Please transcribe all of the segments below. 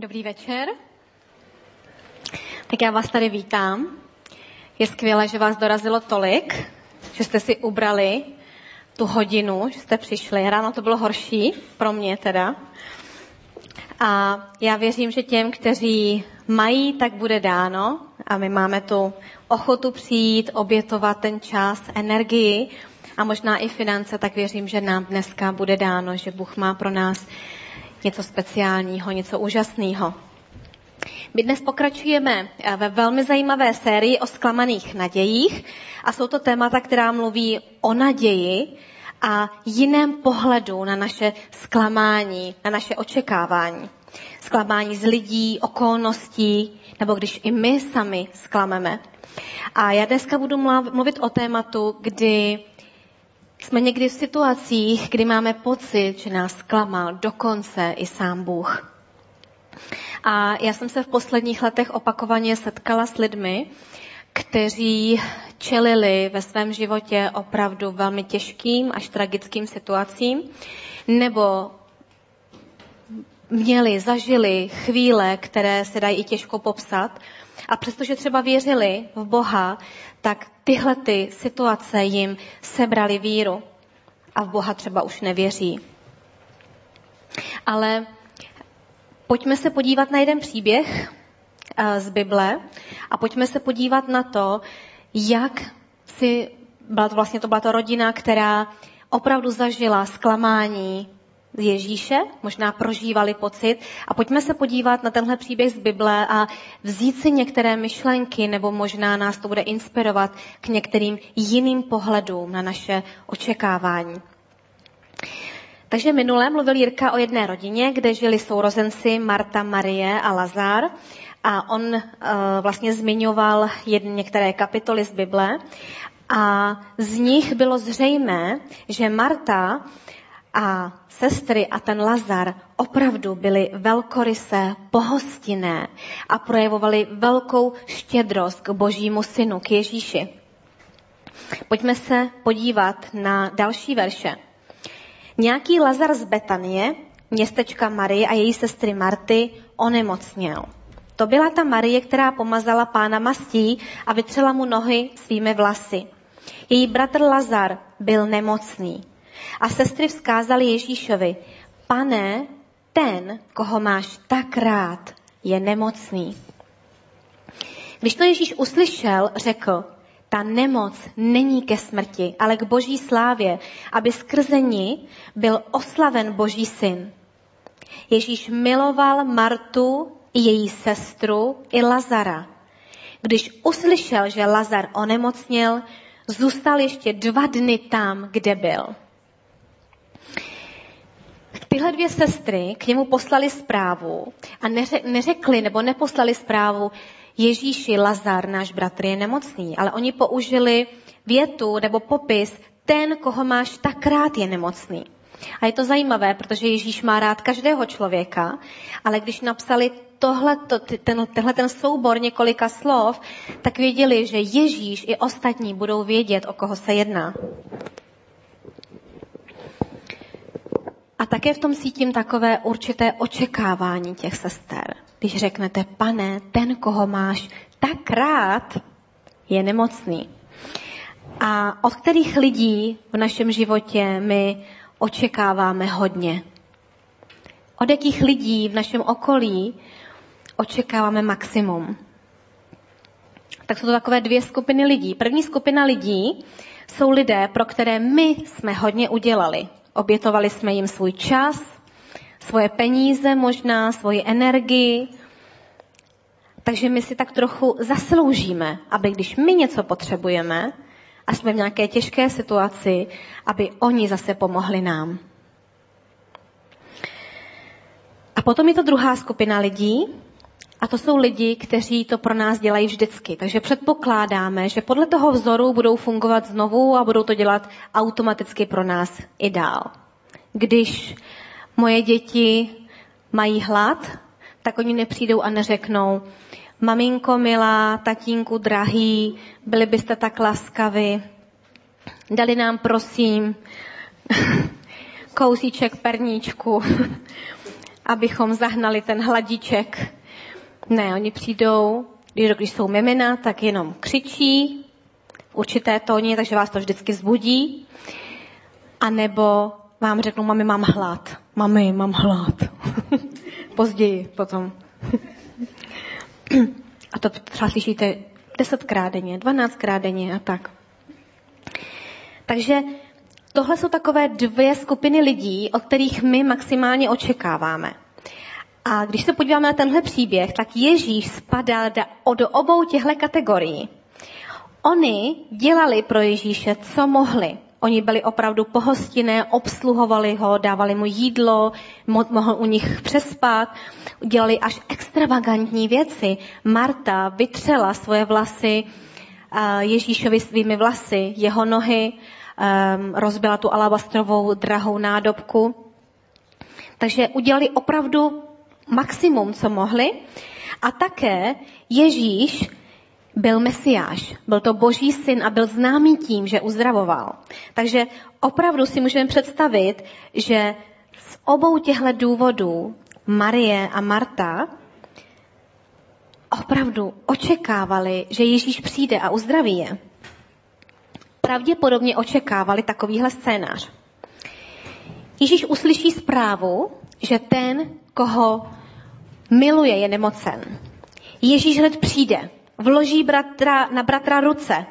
Dobrý večer. Tak já vás tady vítám. Je skvělé, že vás dorazilo tolik, že jste si ubrali tu hodinu, že jste přišli. Ráno to bylo horší, pro mě teda. A já věřím, že těm, kteří mají, tak bude dáno. A my máme tu ochotu přijít, obětovat ten čas, energii a možná i finance, tak věřím, že nám dneska bude dáno, že Bůh má pro nás něco speciálního, něco úžasného. My dnes pokračujeme eh, ve velmi zajímavé sérii o zklamaných nadějích a jsou to témata, která mluví o naději a jiném pohledu na naše zklamání, na naše očekávání. Zklamání z lidí, okolností, nebo když i my sami zklameme. A já dneska budu mluvit o tématu, kdy jsme někdy v situacích, kdy máme pocit, že nás zklamal dokonce i sám Bůh. A já jsem se v posledních letech opakovaně setkala s lidmi, kteří čelili ve svém životě opravdu velmi těžkým až tragickým situacím, nebo měli, zažili chvíle, které se dají i těžko popsat. A přestože třeba věřili v Boha, tak tyhle ty situace jim sebrali víru. A v Boha třeba už nevěří. Ale pojďme se podívat na jeden příběh eh, z Bible a pojďme se podívat na to, jak si, byla to vlastně to byla to rodina, která opravdu zažila zklamání, Ježíše, možná prožívali pocit. A pojďme se podívat na tenhle příběh z Bible a vzít si některé myšlenky, nebo možná nás to bude inspirovat k některým jiným pohledům na naše očekávání. Takže minule mluvil Jirka o jedné rodině, kde žili sourozenci Marta, Marie a Lazar. A on uh, vlastně zmiňoval jedn, některé kapitoly z Bible. A z nich bylo zřejmé, že Marta a sestry a ten Lazar opravdu byli velkorysé, pohostinné a projevovali velkou štědrost k božímu synu, k Ježíši. Pojďme se podívat na další verše. Nějaký Lazar z Betanie, městečka Marie a její sestry Marty, onemocněl. To byla ta Marie, která pomazala pána mastí a vytřela mu nohy svými vlasy. Její bratr Lazar byl nemocný. A sestry vzkázali Ježíšovi, pane, ten, koho máš tak rád, je nemocný. Když to Ježíš uslyšel, řekl, ta nemoc není ke smrti, ale k boží slávě, aby skrze ní byl oslaven boží syn. Ježíš miloval Martu i její sestru i Lazara. Když uslyšel, že Lazar onemocněl, zůstal ještě dva dny tam, kde byl. Tyhle dvě sestry k němu poslali zprávu a neřekli nebo neposlali zprávu, Ježíši, Lazar, náš bratr, je nemocný, ale oni použili větu nebo popis, ten, koho máš tak rád, je nemocný. A je to zajímavé, protože Ježíš má rád každého člověka, ale když napsali tohleto, ten, tenhle ten soubor několika slov, tak věděli, že Ježíš i ostatní budou vědět, o koho se jedná. A také v tom cítím takové určité očekávání těch sester. Když řeknete, pane, ten, koho máš tak rád, je nemocný. A od kterých lidí v našem životě my očekáváme hodně? Od jakých lidí v našem okolí očekáváme maximum? Tak jsou to takové dvě skupiny lidí. První skupina lidí jsou lidé, pro které my jsme hodně udělali. Obětovali jsme jim svůj čas, svoje peníze možná, svoji energii. Takže my si tak trochu zasloužíme, aby když my něco potřebujeme a jsme v nějaké těžké situaci, aby oni zase pomohli nám. A potom je to druhá skupina lidí, a to jsou lidi, kteří to pro nás dělají vždycky. Takže předpokládáme, že podle toho vzoru budou fungovat znovu a budou to dělat automaticky pro nás i dál. Když moje děti mají hlad, tak oni nepřijdou a neřeknou, maminko milá, tatínku drahý, byli byste tak laskavi, dali nám prosím kousíček perníčku abychom zahnali ten hladíček. Ne, oni přijdou, když, když jsou mimina, tak jenom křičí v určité tóně, takže vás to vždycky zbudí. A nebo vám řeknu, mami, mám hlad. Mami, mám hlad. Později potom. a to třeba slyšíte desetkrát denně, dvanáctkrát denně a tak. Takže tohle jsou takové dvě skupiny lidí, od kterých my maximálně očekáváme. A když se podíváme na tenhle příběh, tak Ježíš spadal do obou těchto kategorií. Oni dělali pro Ježíše, co mohli. Oni byli opravdu pohostinné, obsluhovali ho, dávali mu jídlo, mohl u nich přespat, dělali až extravagantní věci. Marta vytřela svoje vlasy Ježíšovi svými vlasy, jeho nohy, rozbila tu alabastrovou drahou nádobku. Takže udělali opravdu maximum, co mohli. A také Ježíš byl mesiáš, byl to boží syn a byl známý tím, že uzdravoval. Takže opravdu si můžeme představit, že z obou těchto důvodů Marie a Marta opravdu očekávali, že Ježíš přijde a uzdraví je. Pravděpodobně očekávali takovýhle scénář. Ježíš uslyší zprávu, že ten, koho miluje, je nemocen. Ježíš hned přijde vloží bratra, na bratra ruce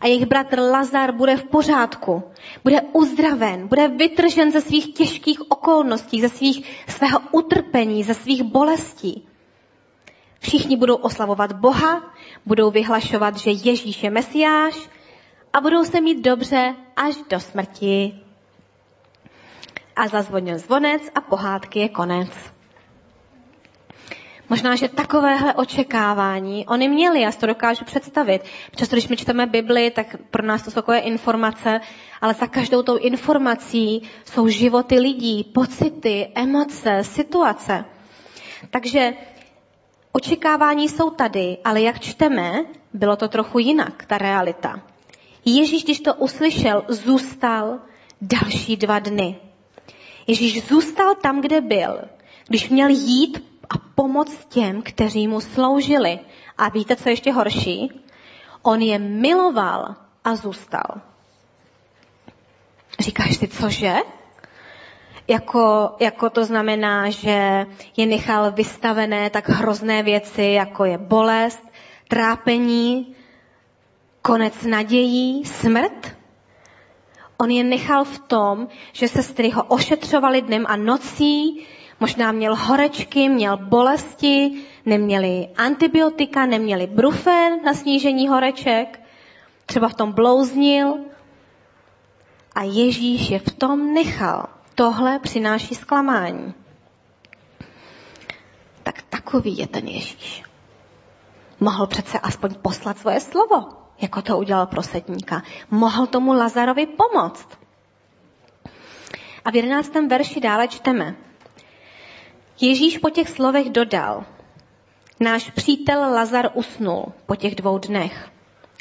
a jejich bratr Lazar bude v pořádku, bude uzdraven, bude vytržen ze svých těžkých okolností, ze svých, svého utrpení, ze svých bolestí. Všichni budou oslavovat Boha, budou vyhlašovat, že Ježíš je Mesiáš a budou se mít dobře až do smrti. A zazvonil zvonec a pohádky je konec. Možná, že takovéhle očekávání oni měli, já si to dokážu představit. Často, když my čteme Bibli, tak pro nás to jsou takové informace, ale za každou tou informací jsou životy lidí, pocity, emoce, situace. Takže očekávání jsou tady, ale jak čteme, bylo to trochu jinak, ta realita. Ježíš, když to uslyšel, zůstal další dva dny. Ježíš zůstal tam, kde byl. Když měl jít a pomoct těm, kteří mu sloužili. A víte, co ještě horší? On je miloval a zůstal. Říkáš si, cože? Jako, jako to znamená, že je nechal vystavené tak hrozné věci, jako je bolest, trápení, konec nadějí, smrt? On je nechal v tom, že sestry ho ošetřovali dnem a nocí, Možná měl horečky, měl bolesti, neměli antibiotika, neměli brufen na snížení horeček, třeba v tom blouznil. A Ježíš je v tom nechal. Tohle přináší zklamání. Tak takový je ten Ježíš. Mohl přece aspoň poslat svoje slovo, jako to udělal pro setníka. Mohl tomu Lazarovi pomoct. A v jedenáctém verši dále čteme. Ježíš po těch slovech dodal, náš přítel Lazar usnul po těch dvou dnech.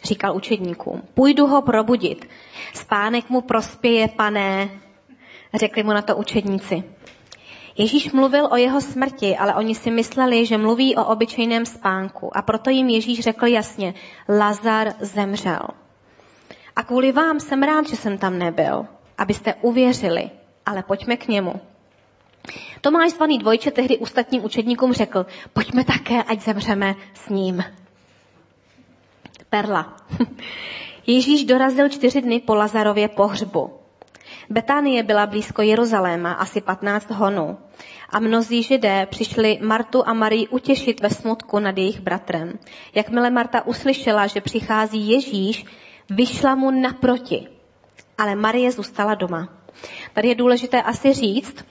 Říkal učedníkům, půjdu ho probudit. Spánek mu prospěje, pané, řekli mu na to učedníci. Ježíš mluvil o jeho smrti, ale oni si mysleli, že mluví o obyčejném spánku. A proto jim Ježíš řekl jasně, Lazar zemřel. A kvůli vám jsem rád, že jsem tam nebyl, abyste uvěřili, ale pojďme k němu. Tomáš zvaný dvojče tehdy ostatním učedníkům řekl, pojďme také, ať zemřeme s ním. Perla. Ježíš dorazil čtyři dny po Lazarově pohřbu. Betánie byla blízko Jeruzaléma, asi 15 honů. A mnozí židé přišli Martu a Marii utěšit ve smutku nad jejich bratrem. Jakmile Marta uslyšela, že přichází Ježíš, vyšla mu naproti. Ale Marie zůstala doma. Tady je důležité asi říct,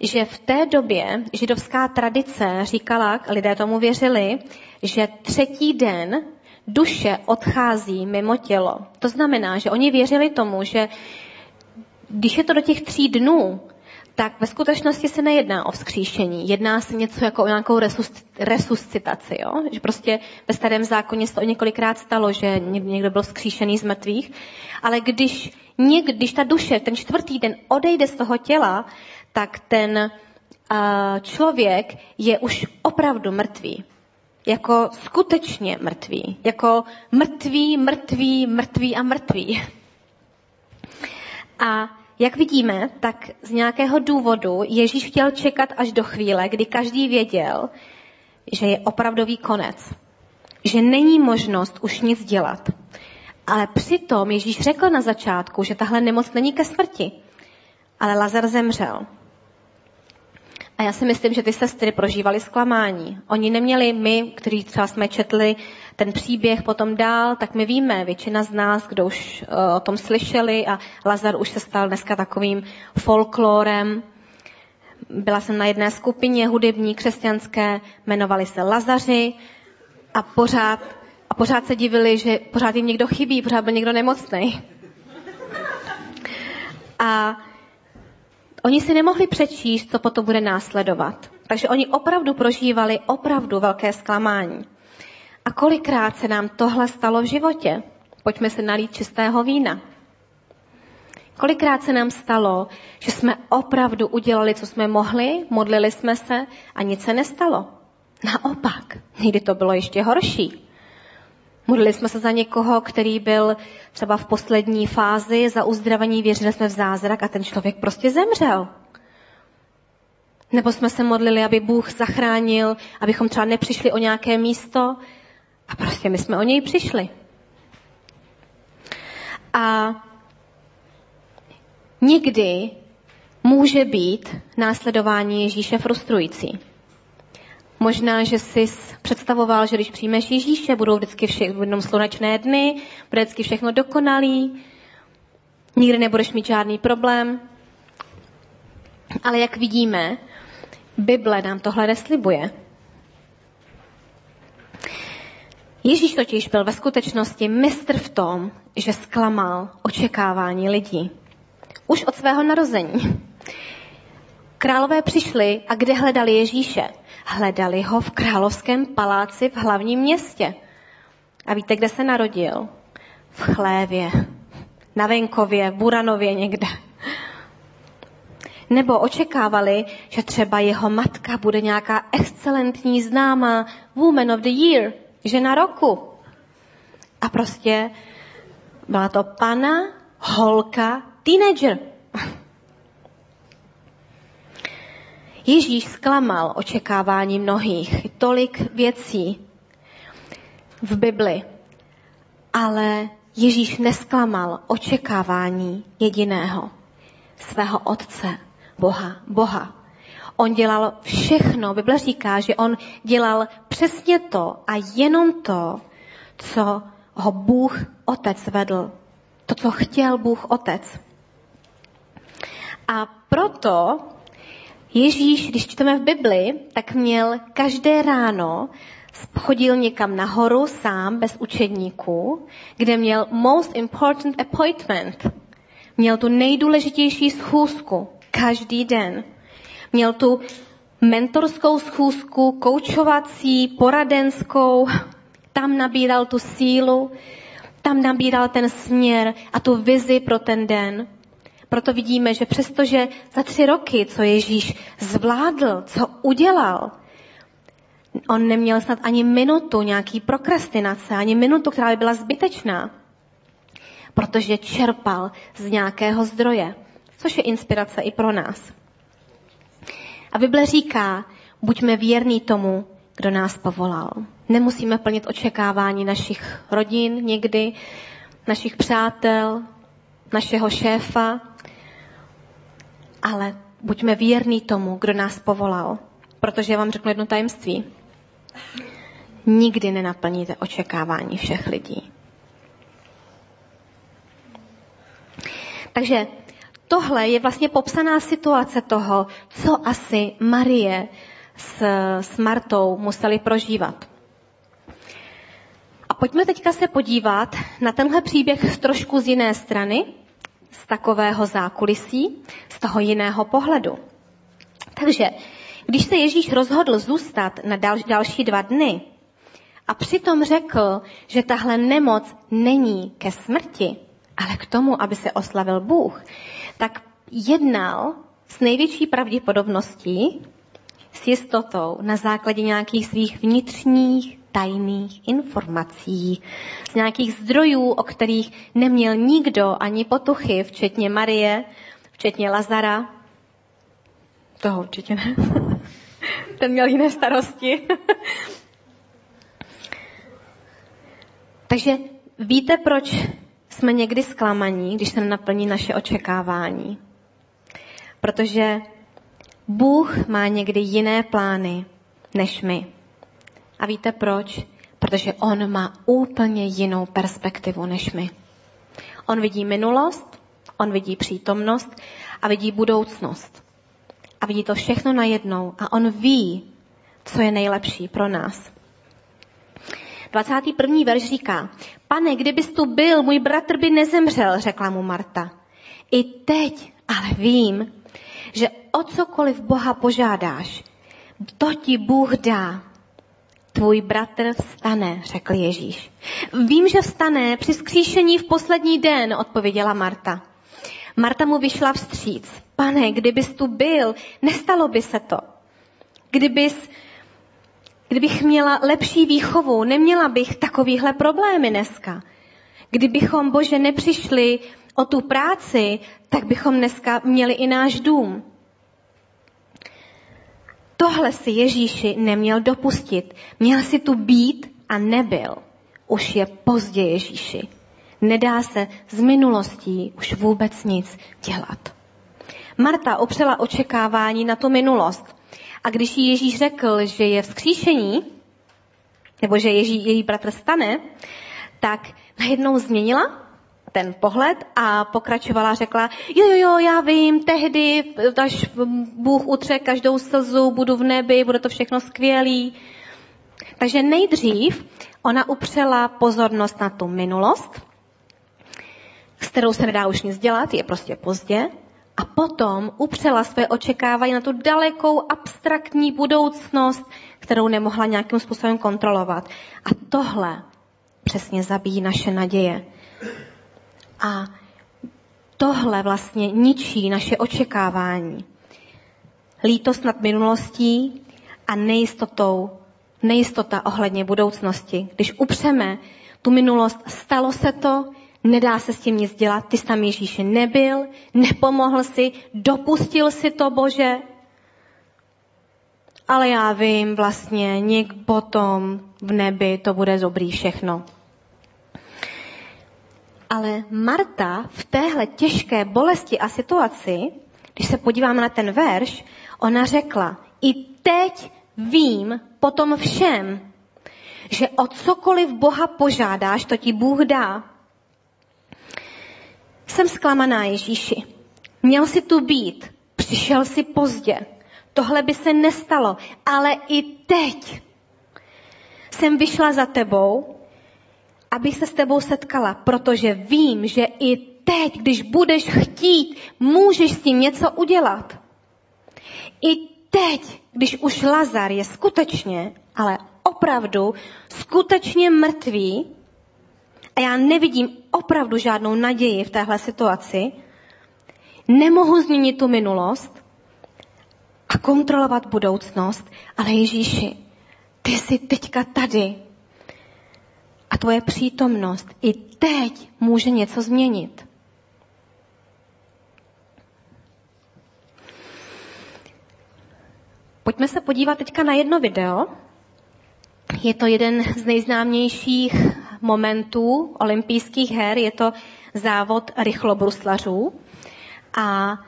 že v té době židovská tradice říkala, lidé tomu věřili, že třetí den duše odchází mimo tělo. To znamená, že oni věřili tomu, že když je to do těch tří dnů, tak ve skutečnosti se nejedná o vzkříšení. Jedná se něco jako o nějakou resuscitaci. Jo? Že prostě ve starém zákoně se to několikrát stalo, že někdo byl vzkříšený z mrtvých. Ale když, někdy, když ta duše ten čtvrtý den odejde z toho těla, tak ten člověk je už opravdu mrtvý. Jako skutečně mrtvý. Jako mrtvý, mrtvý, mrtvý a mrtvý. A jak vidíme, tak z nějakého důvodu Ježíš chtěl čekat až do chvíle, kdy každý věděl, že je opravdový konec. Že není možnost už nic dělat. Ale přitom Ježíš řekl na začátku, že tahle nemoc není ke smrti. Ale Lazar zemřel. A já si myslím, že ty sestry prožívaly zklamání. Oni neměli my, kteří třeba jsme četli ten příběh potom dál, tak my víme, většina z nás, kdo už uh, o tom slyšeli a Lazar už se stal dneska takovým folklorem. Byla jsem na jedné skupině hudební křesťanské, jmenovali se Lazaři a pořád, a pořád se divili, že pořád jim někdo chybí, pořád byl někdo nemocný. A Oni si nemohli přečíst, co potom bude následovat. Takže oni opravdu prožívali opravdu velké zklamání. A kolikrát se nám tohle stalo v životě? Pojďme se nalít čistého vína. Kolikrát se nám stalo, že jsme opravdu udělali, co jsme mohli, modlili jsme se a nic se nestalo. Naopak, někdy to bylo ještě horší. Modlili jsme se za někoho, který byl třeba v poslední fázi za uzdravení, věřili jsme v zázrak a ten člověk prostě zemřel. Nebo jsme se modlili, aby Bůh zachránil, abychom třeba nepřišli o nějaké místo a prostě my jsme o něj přišli. A někdy může být následování Ježíše frustrující. Možná, že jsi představoval, že když přijmeš Ježíše, budou vždycky vše, jenom slunečné dny, bude vždycky všechno dokonalý, nikdy nebudeš mít žádný problém. Ale jak vidíme, Bible nám tohle neslibuje. Ježíš totiž byl ve skutečnosti mistr v tom, že zklamal očekávání lidí. Už od svého narození. Králové přišli a kde hledali Ježíše? Hledali ho v královském paláci v hlavním městě. A víte, kde se narodil? V chlévě, na venkově, v Buranově někde. Nebo očekávali, že třeba jeho matka bude nějaká excelentní známá Woman of the Year, žena roku. A prostě byla to pana, holka, teenager. Ježíš zklamal očekávání mnohých, tolik věcí v Bibli, ale Ježíš nesklamal očekávání jediného, svého Otce, Boha, Boha. On dělal všechno, Bible říká, že on dělal přesně to a jenom to, co ho Bůh Otec vedl. To, co chtěl Bůh Otec. A proto Ježíš, když čteme v Bibli, tak měl každé ráno chodil někam nahoru sám, bez učedníků, kde měl most important appointment. Měl tu nejdůležitější schůzku každý den. Měl tu mentorskou schůzku, koučovací, poradenskou, tam nabíral tu sílu, tam nabíral ten směr a tu vizi pro ten den. Proto vidíme, že přestože za tři roky, co Ježíš zvládl, co udělal, on neměl snad ani minutu nějaký prokrastinace, ani minutu, která by byla zbytečná, protože čerpal z nějakého zdroje, což je inspirace i pro nás. A Bible říká, buďme věrní tomu, kdo nás povolal. Nemusíme plnit očekávání našich rodin někdy, našich přátel, našeho šéfa, ale buďme věrní tomu, kdo nás povolal. Protože já vám řeknu jedno tajemství. Nikdy nenaplníte očekávání všech lidí. Takže tohle je vlastně popsaná situace toho, co asi Marie s, s Martou museli prožívat. Pojďme teďka se podívat na tenhle příběh z trošku z jiné strany, z takového zákulisí, z toho jiného pohledu. Takže, když se Ježíš rozhodl zůstat na dal, další dva dny a přitom řekl, že tahle nemoc není ke smrti, ale k tomu, aby se oslavil Bůh, tak jednal s největší pravděpodobností s jistotou na základě nějakých svých vnitřních tajných informací, z nějakých zdrojů, o kterých neměl nikdo ani potuchy, včetně Marie, včetně Lazara. Toho určitě ne. Ten měl jiné starosti. Takže víte, proč jsme někdy zklamaní, když se naplní naše očekávání? Protože Bůh má někdy jiné plány než my. A víte proč? Protože on má úplně jinou perspektivu než my. On vidí minulost, on vidí přítomnost a vidí budoucnost. A vidí to všechno najednou a on ví, co je nejlepší pro nás. 21. verš říká, pane, kdybys tu byl, můj bratr by nezemřel, řekla mu Marta. I teď ale vím, že o cokoliv Boha požádáš, to ti Bůh dá. Tvůj bratr vstane, řekl Ježíš. Vím, že vstane při skříšení v poslední den, odpověděla Marta. Marta mu vyšla vstříc. Pane, kdybys tu byl, nestalo by se to. Kdybys, kdybych měla lepší výchovu, neměla bych takovýhle problémy dneska. Kdybychom, Bože, nepřišli o tu práci, tak bychom dneska měli i náš dům. Tohle si Ježíši neměl dopustit. Měl si tu být a nebyl. Už je pozdě Ježíši. Nedá se z minulostí už vůbec nic dělat. Marta opřela očekávání na tu minulost. A když jí Ježíš řekl, že je vzkříšení, nebo že Ježí, její bratr stane, tak najednou změnila ten pohled a pokračovala, řekla, jo, jo, jo, já vím, tehdy, až Bůh utře každou slzu, budu v nebi, bude to všechno skvělý. Takže nejdřív ona upřela pozornost na tu minulost, s kterou se nedá už nic dělat, je prostě pozdě, a potom upřela své očekávání na tu dalekou abstraktní budoucnost, kterou nemohla nějakým způsobem kontrolovat. A tohle přesně zabíjí naše naděje. A tohle vlastně ničí naše očekávání. Lítost nad minulostí a nejistotou, nejistota ohledně budoucnosti. Když upřeme tu minulost, stalo se to, nedá se s tím nic dělat, ty jsi tam Ježíši nebyl, nepomohl si, dopustil si to, Bože. Ale já vím vlastně, něk potom v nebi to bude dobrý všechno. Ale Marta v téhle těžké bolesti a situaci, když se podíváme na ten verš, ona řekla, i teď vím po tom všem, že o cokoliv Boha požádáš, to ti Bůh dá. Jsem zklamaná, Ježíši. Měl si tu být, přišel si pozdě. Tohle by se nestalo, ale i teď jsem vyšla za tebou abych se s tebou setkala, protože vím, že i teď, když budeš chtít, můžeš s tím něco udělat. I teď, když už Lazar je skutečně, ale opravdu skutečně mrtvý a já nevidím opravdu žádnou naději v téhle situaci, nemohu změnit tu minulost a kontrolovat budoucnost, ale Ježíši, ty jsi teďka tady tvoje přítomnost i teď může něco změnit. Pojďme se podívat teďka na jedno video. Je to jeden z nejznámějších momentů olympijských her. Je to závod rychlobruslařů. A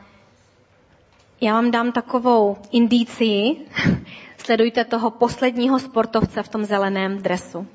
já vám dám takovou indícii. Sledujte toho posledního sportovce v tom zeleném dresu.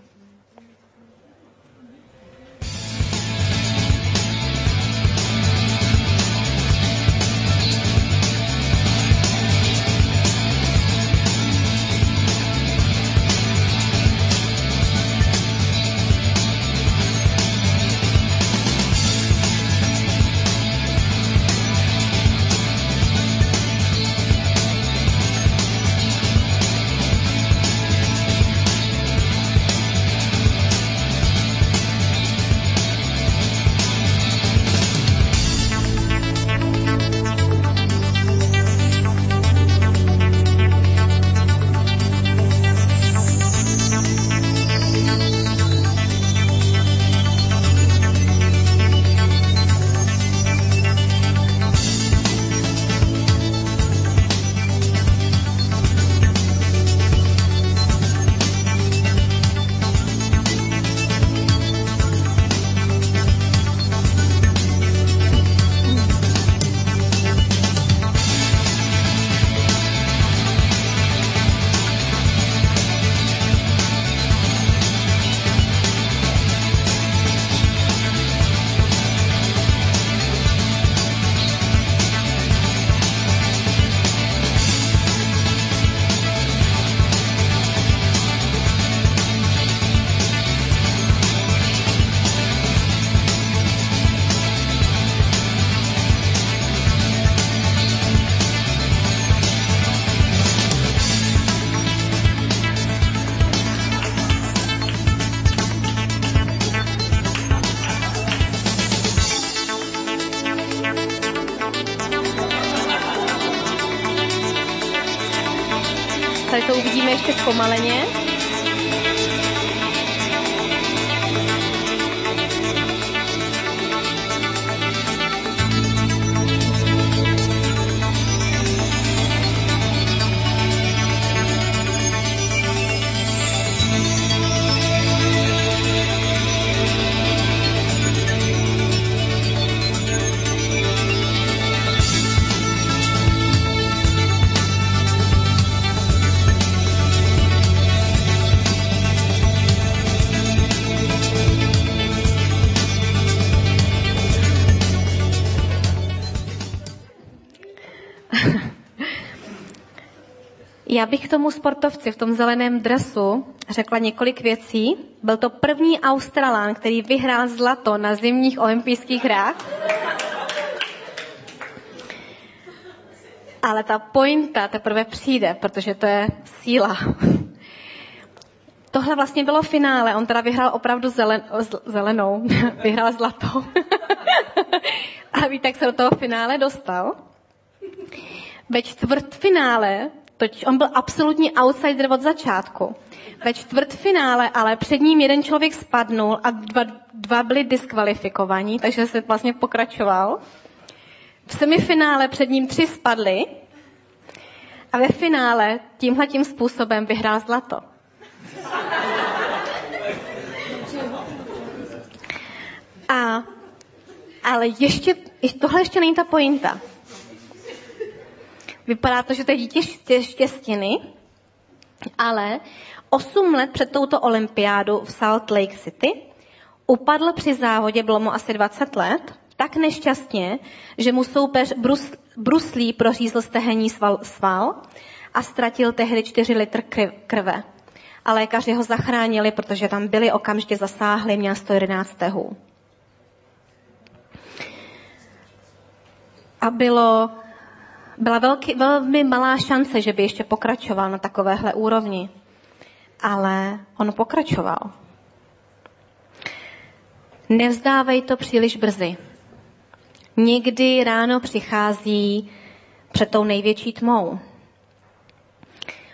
Ještě Já bych tomu sportovci v tom zeleném dresu řekla několik věcí. Byl to první Australán, který vyhrál zlato na zimních olympijských hrách. Ale ta pointa teprve přijde, protože to je síla. Tohle vlastně bylo finále. On teda vyhrál opravdu zelen, zelenou. vyhrál zlatou. A víte, jak se do toho finále dostal? Ve čtvrtfinále Totiž on byl absolutní outsider od začátku. Ve čtvrtfinále ale před ním jeden člověk spadnul a dva, dva byli diskvalifikovaní, takže se vlastně pokračoval. V semifinále před ním tři spadli a ve finále tímhle tím způsobem vyhrál zlato. A, ale ještě, tohle ještě není ta pointa. Vypadá to, že to je dítě štěstiny, ale 8 let před touto olympiádu v Salt Lake City upadl při závodě, bylo mu asi 20 let, tak nešťastně, že mu soupeř brus, bruslí prořízl stehenní sval, sval a ztratil tehdy 4 litr krve. A lékaři ho zachránili, protože tam byli okamžitě zasáhli, měl 111 stehů. A bylo byla velký, velmi malá šance, že by ještě pokračoval na takovéhle úrovni. Ale on pokračoval. Nevzdávej to příliš brzy. Někdy ráno přichází před tou největší tmou.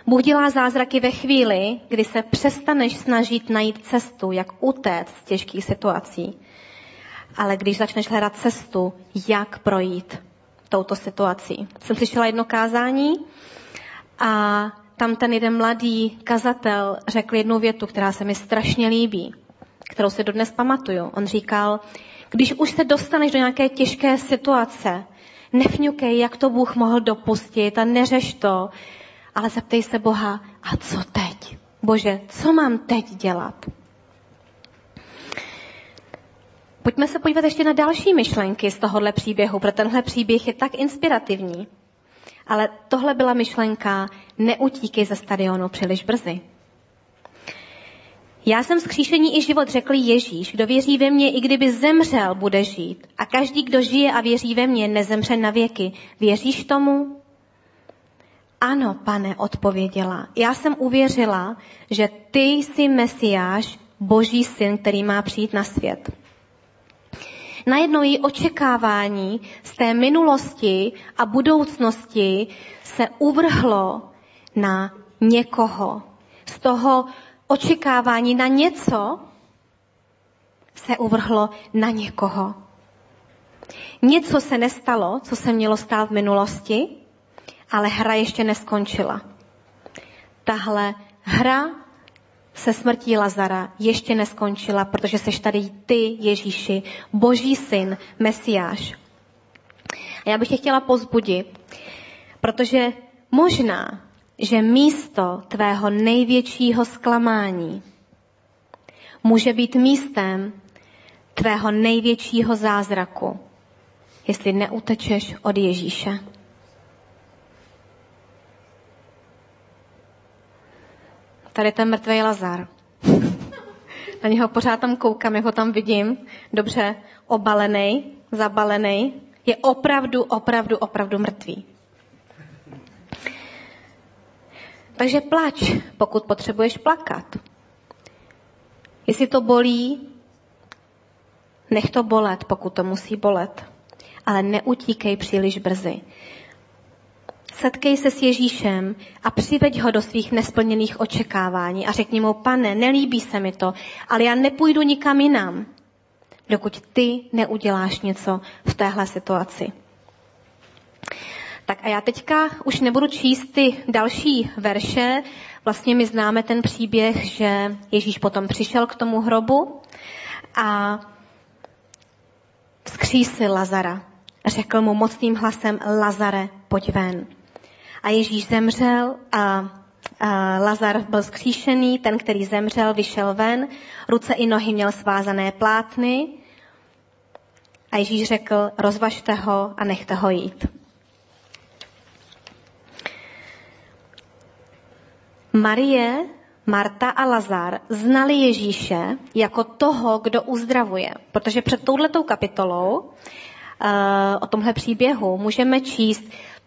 Bůh dělá zázraky ve chvíli, kdy se přestaneš snažit najít cestu, jak utéct z těžkých situací. Ale když začneš hledat cestu, jak projít touto situací. Jsem slyšela jedno kázání a tam ten jeden mladý kazatel řekl jednu větu, která se mi strašně líbí, kterou si dodnes pamatuju. On říkal, když už se dostaneš do nějaké těžké situace, nefňukej, jak to Bůh mohl dopustit a neřeš to, ale zeptej se Boha, a co teď? Bože, co mám teď dělat? Pojďme se podívat ještě na další myšlenky z tohohle příběhu, protože tenhle příběh je tak inspirativní. Ale tohle byla myšlenka, neutíkej ze stadionu příliš brzy. Já jsem skříšení i život řekl Ježíš, kdo věří ve mě, i kdyby zemřel, bude žít. A každý, kdo žije a věří ve mě, nezemře na věky. Věříš tomu? Ano, pane, odpověděla. Já jsem uvěřila, že ty jsi Mesiáš, boží syn, který má přijít na svět najednou její očekávání z té minulosti a budoucnosti se uvrhlo na někoho. Z toho očekávání na něco se uvrhlo na někoho. Něco se nestalo, co se mělo stát v minulosti, ale hra ještě neskončila. Tahle hra se smrtí Lazara ještě neskončila, protože seš tady ty, Ježíši, boží syn, Mesiáš. A já bych tě chtěla pozbudit, protože možná, že místo tvého největšího zklamání může být místem tvého největšího zázraku, jestli neutečeš od Ježíše. Tady ten mrtvý Lazar. Na něho pořád tam koukám, jak ho tam vidím. Dobře obalený, zabalený. Je opravdu, opravdu, opravdu mrtvý. Takže plač, pokud potřebuješ plakat. Jestli to bolí, nech to bolet, pokud to musí bolet. Ale neutíkej příliš brzy. Setkej se s Ježíšem a přiveď ho do svých nesplněných očekávání a řekni mu, pane, nelíbí se mi to, ale já nepůjdu nikam jinam, dokud ty neuděláš něco v téhle situaci. Tak a já teďka už nebudu číst ty další verše. Vlastně my známe ten příběh, že Ježíš potom přišel k tomu hrobu a vzkřísil Lazara. Řekl mu mocným hlasem, Lazare, pojď ven. A Ježíš zemřel a Lazar byl zkříšený, ten, který zemřel, vyšel ven, ruce i nohy měl svázané plátny a Ježíš řekl, rozvažte ho a nechte ho jít. Marie, Marta a Lazar znali Ježíše jako toho, kdo uzdravuje. Protože před touhletou kapitolou uh, o tomhle příběhu můžeme číst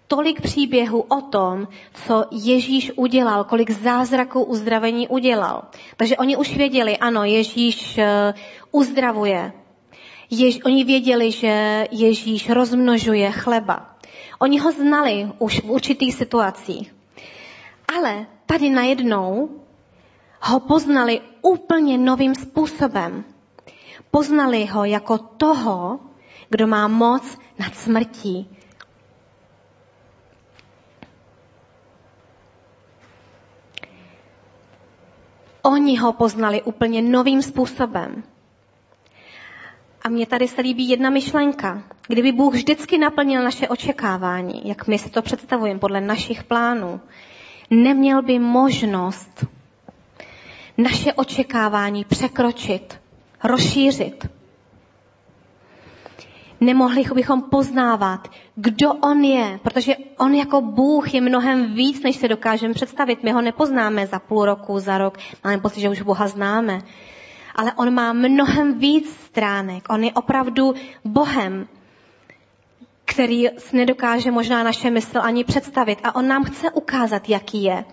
tolik příběhů o tom, co Ježíš udělal, kolik zázraků uzdravení udělal. Takže oni už věděli, ano, Ježíš uh, uzdravuje. Jež, oni věděli, že Ježíš rozmnožuje chleba. Oni ho znali už v určitých situacích. Ale tady najednou ho poznali úplně novým způsobem. Poznali ho jako toho, kdo má moc nad smrtí. Oni ho poznali úplně novým způsobem. A mně tady se líbí jedna myšlenka. Kdyby Bůh vždycky naplnil naše očekávání, jak my si to představujeme podle našich plánů, neměl by možnost naše očekávání překročit, rozšířit. Nemohli bychom poznávat, kdo on je, protože on jako Bůh je mnohem víc, než se dokážeme představit. My ho nepoznáme za půl roku, za rok, máme pocit, že už Boha známe. Ale on má mnohem víc stránek. On je opravdu Bohem který nedokáže možná naše mysl ani představit. A on nám chce ukázat, jaký je.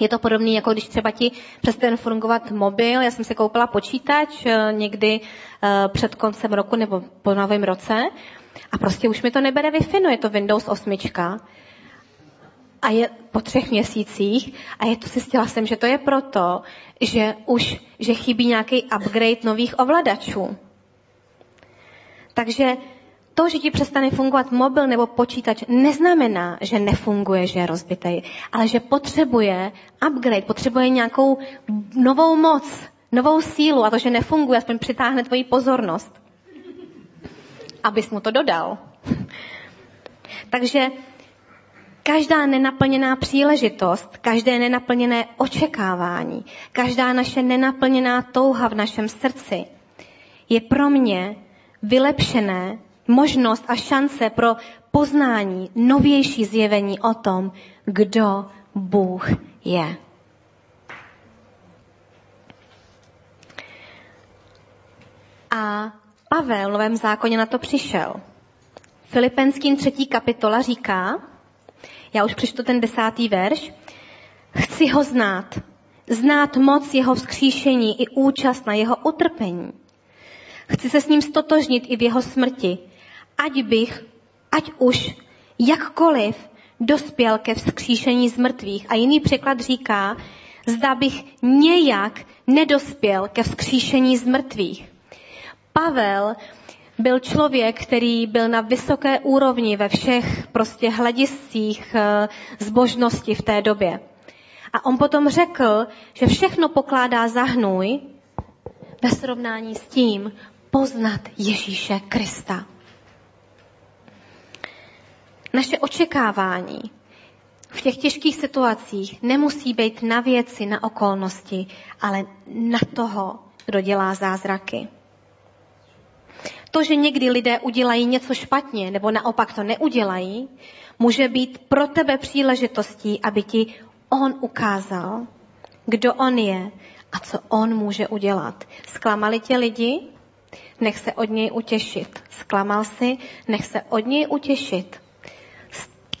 Je to podobné, jako když třeba ti přestane fungovat mobil. Já jsem si koupila počítač eh, někdy eh, před koncem roku nebo po novém roce a prostě už mi to nebere wi no je to Windows 8. A je po třech měsících a je to zjistila jsem, že to je proto, že už že chybí nějaký upgrade nových ovladačů. Takže to, že ti přestane fungovat mobil nebo počítač, neznamená, že nefunguje, že je rozbitý, ale že potřebuje upgrade, potřebuje nějakou novou moc, novou sílu a to, že nefunguje, aspoň přitáhne tvoji pozornost, abys mu to dodal. Takže každá nenaplněná příležitost, každé nenaplněné očekávání, každá naše nenaplněná touha v našem srdci je pro mě vylepšené možnost a šance pro poznání, novější zjevení o tom, kdo Bůh je. A Pavel v Novém zákoně na to přišel. Filipenským třetí kapitola říká, já už přečtu ten desátý verš, chci ho znát, znát moc jeho vzkříšení i účast na jeho utrpení. Chci se s ním stotožnit i v jeho smrti, ať bych, ať už jakkoliv dospěl ke vzkříšení z mrtvých. A jiný překlad říká, zda bych nějak nedospěl ke vzkříšení z mrtvých. Pavel byl člověk, který byl na vysoké úrovni ve všech prostě hlediscích eh, zbožnosti v té době. A on potom řekl, že všechno pokládá za hnůj ve srovnání s tím poznat Ježíše Krista. Naše očekávání v těch těžkých situacích nemusí být na věci, na okolnosti, ale na toho, kdo dělá zázraky. To, že někdy lidé udělají něco špatně nebo naopak to neudělají, může být pro tebe příležitostí, aby ti on ukázal, kdo on je a co on může udělat. Zklamali tě lidi? Nech se od něj utěšit. Zklamal si? Nech se od něj utěšit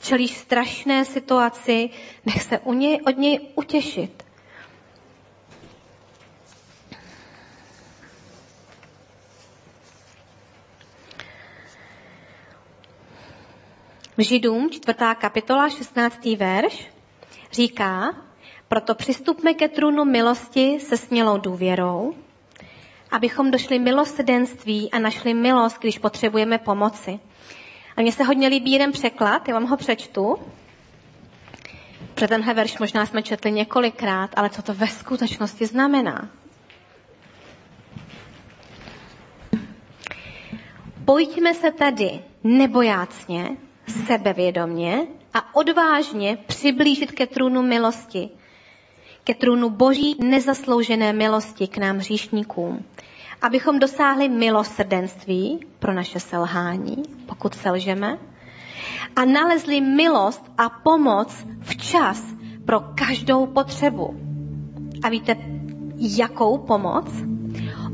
čelíš strašné situaci, nech se u něj, od něj utěšit. Židům 4. kapitola 16. verš říká, proto přistupme ke trůnu milosti se smělou důvěrou, abychom došli milosrdenství a našli milost, když potřebujeme pomoci. A mně se hodně líbí jeden překlad, já vám ho přečtu. Pro tenhle verš možná jsme četli několikrát, ale co to ve skutečnosti znamená? Pojďme se tedy nebojácně, sebevědomně a odvážně přiblížit ke trůnu milosti, ke trůnu boží nezasloužené milosti k nám hříšníkům, abychom dosáhli milosrdenství pro naše selhání, pokud selžeme, a nalezli milost a pomoc včas pro každou potřebu. A víte, jakou pomoc?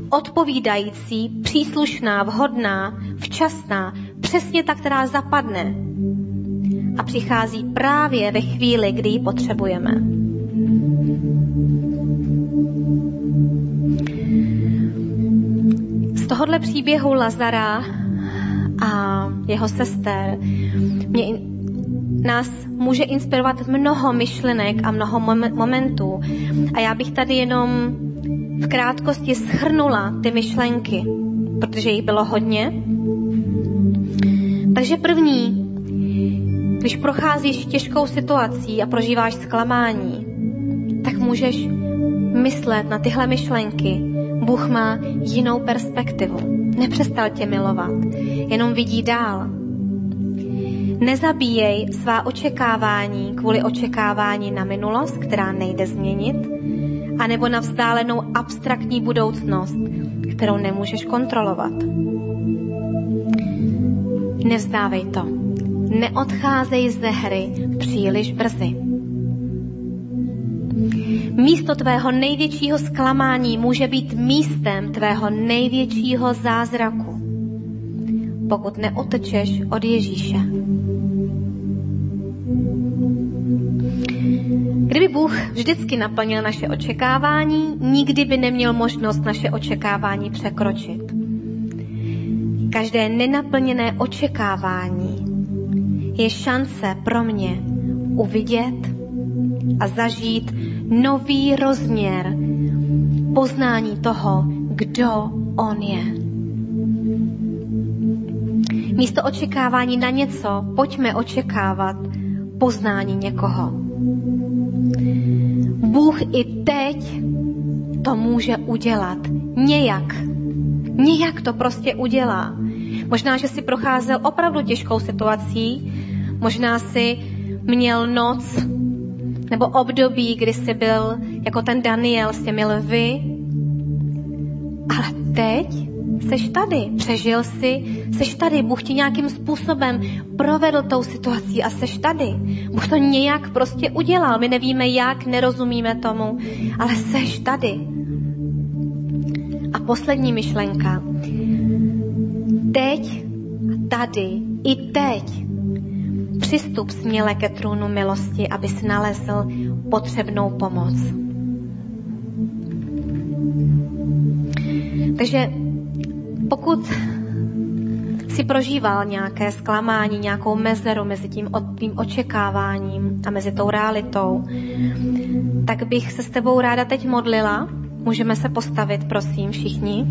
Odpovídající, příslušná, vhodná, včasná, přesně ta, která zapadne a přichází právě ve chvíli, kdy ji potřebujeme. Tohohle příběhu Lazara a jeho sester mě, nás může inspirovat mnoho myšlenek a mnoho momentů. A já bych tady jenom v krátkosti schrnula ty myšlenky, protože jich bylo hodně. Takže první, když procházíš těžkou situací a prožíváš zklamání, tak můžeš myslet na tyhle myšlenky. Bůh má jinou perspektivu. Nepřestal tě milovat, jenom vidí dál. Nezabíjej svá očekávání kvůli očekávání na minulost, která nejde změnit, anebo na vzdálenou abstraktní budoucnost, kterou nemůžeš kontrolovat. Nevzdávej to. Neodcházej ze hry příliš brzy. Místo tvého největšího zklamání může být místem tvého největšího zázraku, pokud neotečeš od Ježíše. Kdyby Bůh vždycky naplnil naše očekávání, nikdy by neměl možnost naše očekávání překročit. Každé nenaplněné očekávání je šance pro mě uvidět a zažít nový rozměr poznání toho, kdo on je. Místo očekávání na něco, pojďme očekávat poznání někoho. Bůh i teď to může udělat. Nějak. Nějak to prostě udělá. Možná, že si procházel opravdu těžkou situací, možná si měl noc nebo období, kdy jsi byl jako ten Daniel s těmi lvy, ale teď seš tady, přežil jsi, seš tady, Bůh ti nějakým způsobem provedl tou situací a seš tady. Bůh to nějak prostě udělal, my nevíme jak, nerozumíme tomu, ale seš tady. A poslední myšlenka. Teď, tady, i teď přistup směle ke trůnu milosti, abys nalezl potřebnou pomoc. Takže pokud si prožíval nějaké zklamání, nějakou mezeru mezi tím tvým očekáváním a mezi tou realitou, tak bych se s tebou ráda teď modlila. Můžeme se postavit, prosím, všichni.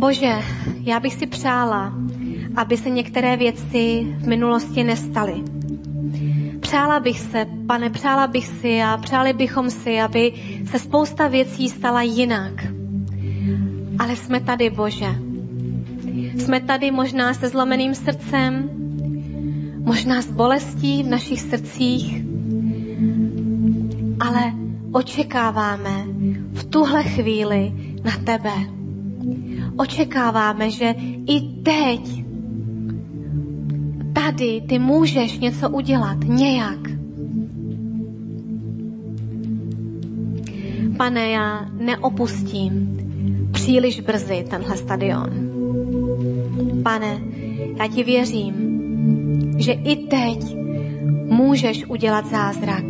Bože, já bych si přála, aby se některé věci v minulosti nestaly. Přála bych se, pane, přála bych si a přáli bychom si, aby se spousta věcí stala jinak. Ale jsme tady, Bože. Jsme tady možná se zlomeným srdcem, možná s bolestí v našich srdcích, ale očekáváme v tuhle chvíli na tebe. Očekáváme, že i teď tady ty můžeš něco udělat nějak. Pane, já neopustím příliš brzy tenhle stadion. Pane, já ti věřím, že i teď můžeš udělat zázrak.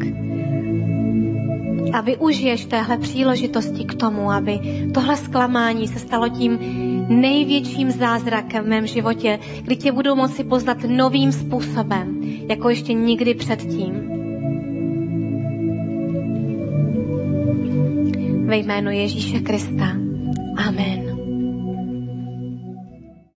A využiješ téhle příležitosti k tomu, aby tohle zklamání se stalo tím největším zázrakem v mém životě, kdy tě budou moci poznat novým způsobem, jako ještě nikdy předtím. Ve jménu Ježíše Krista. Amen.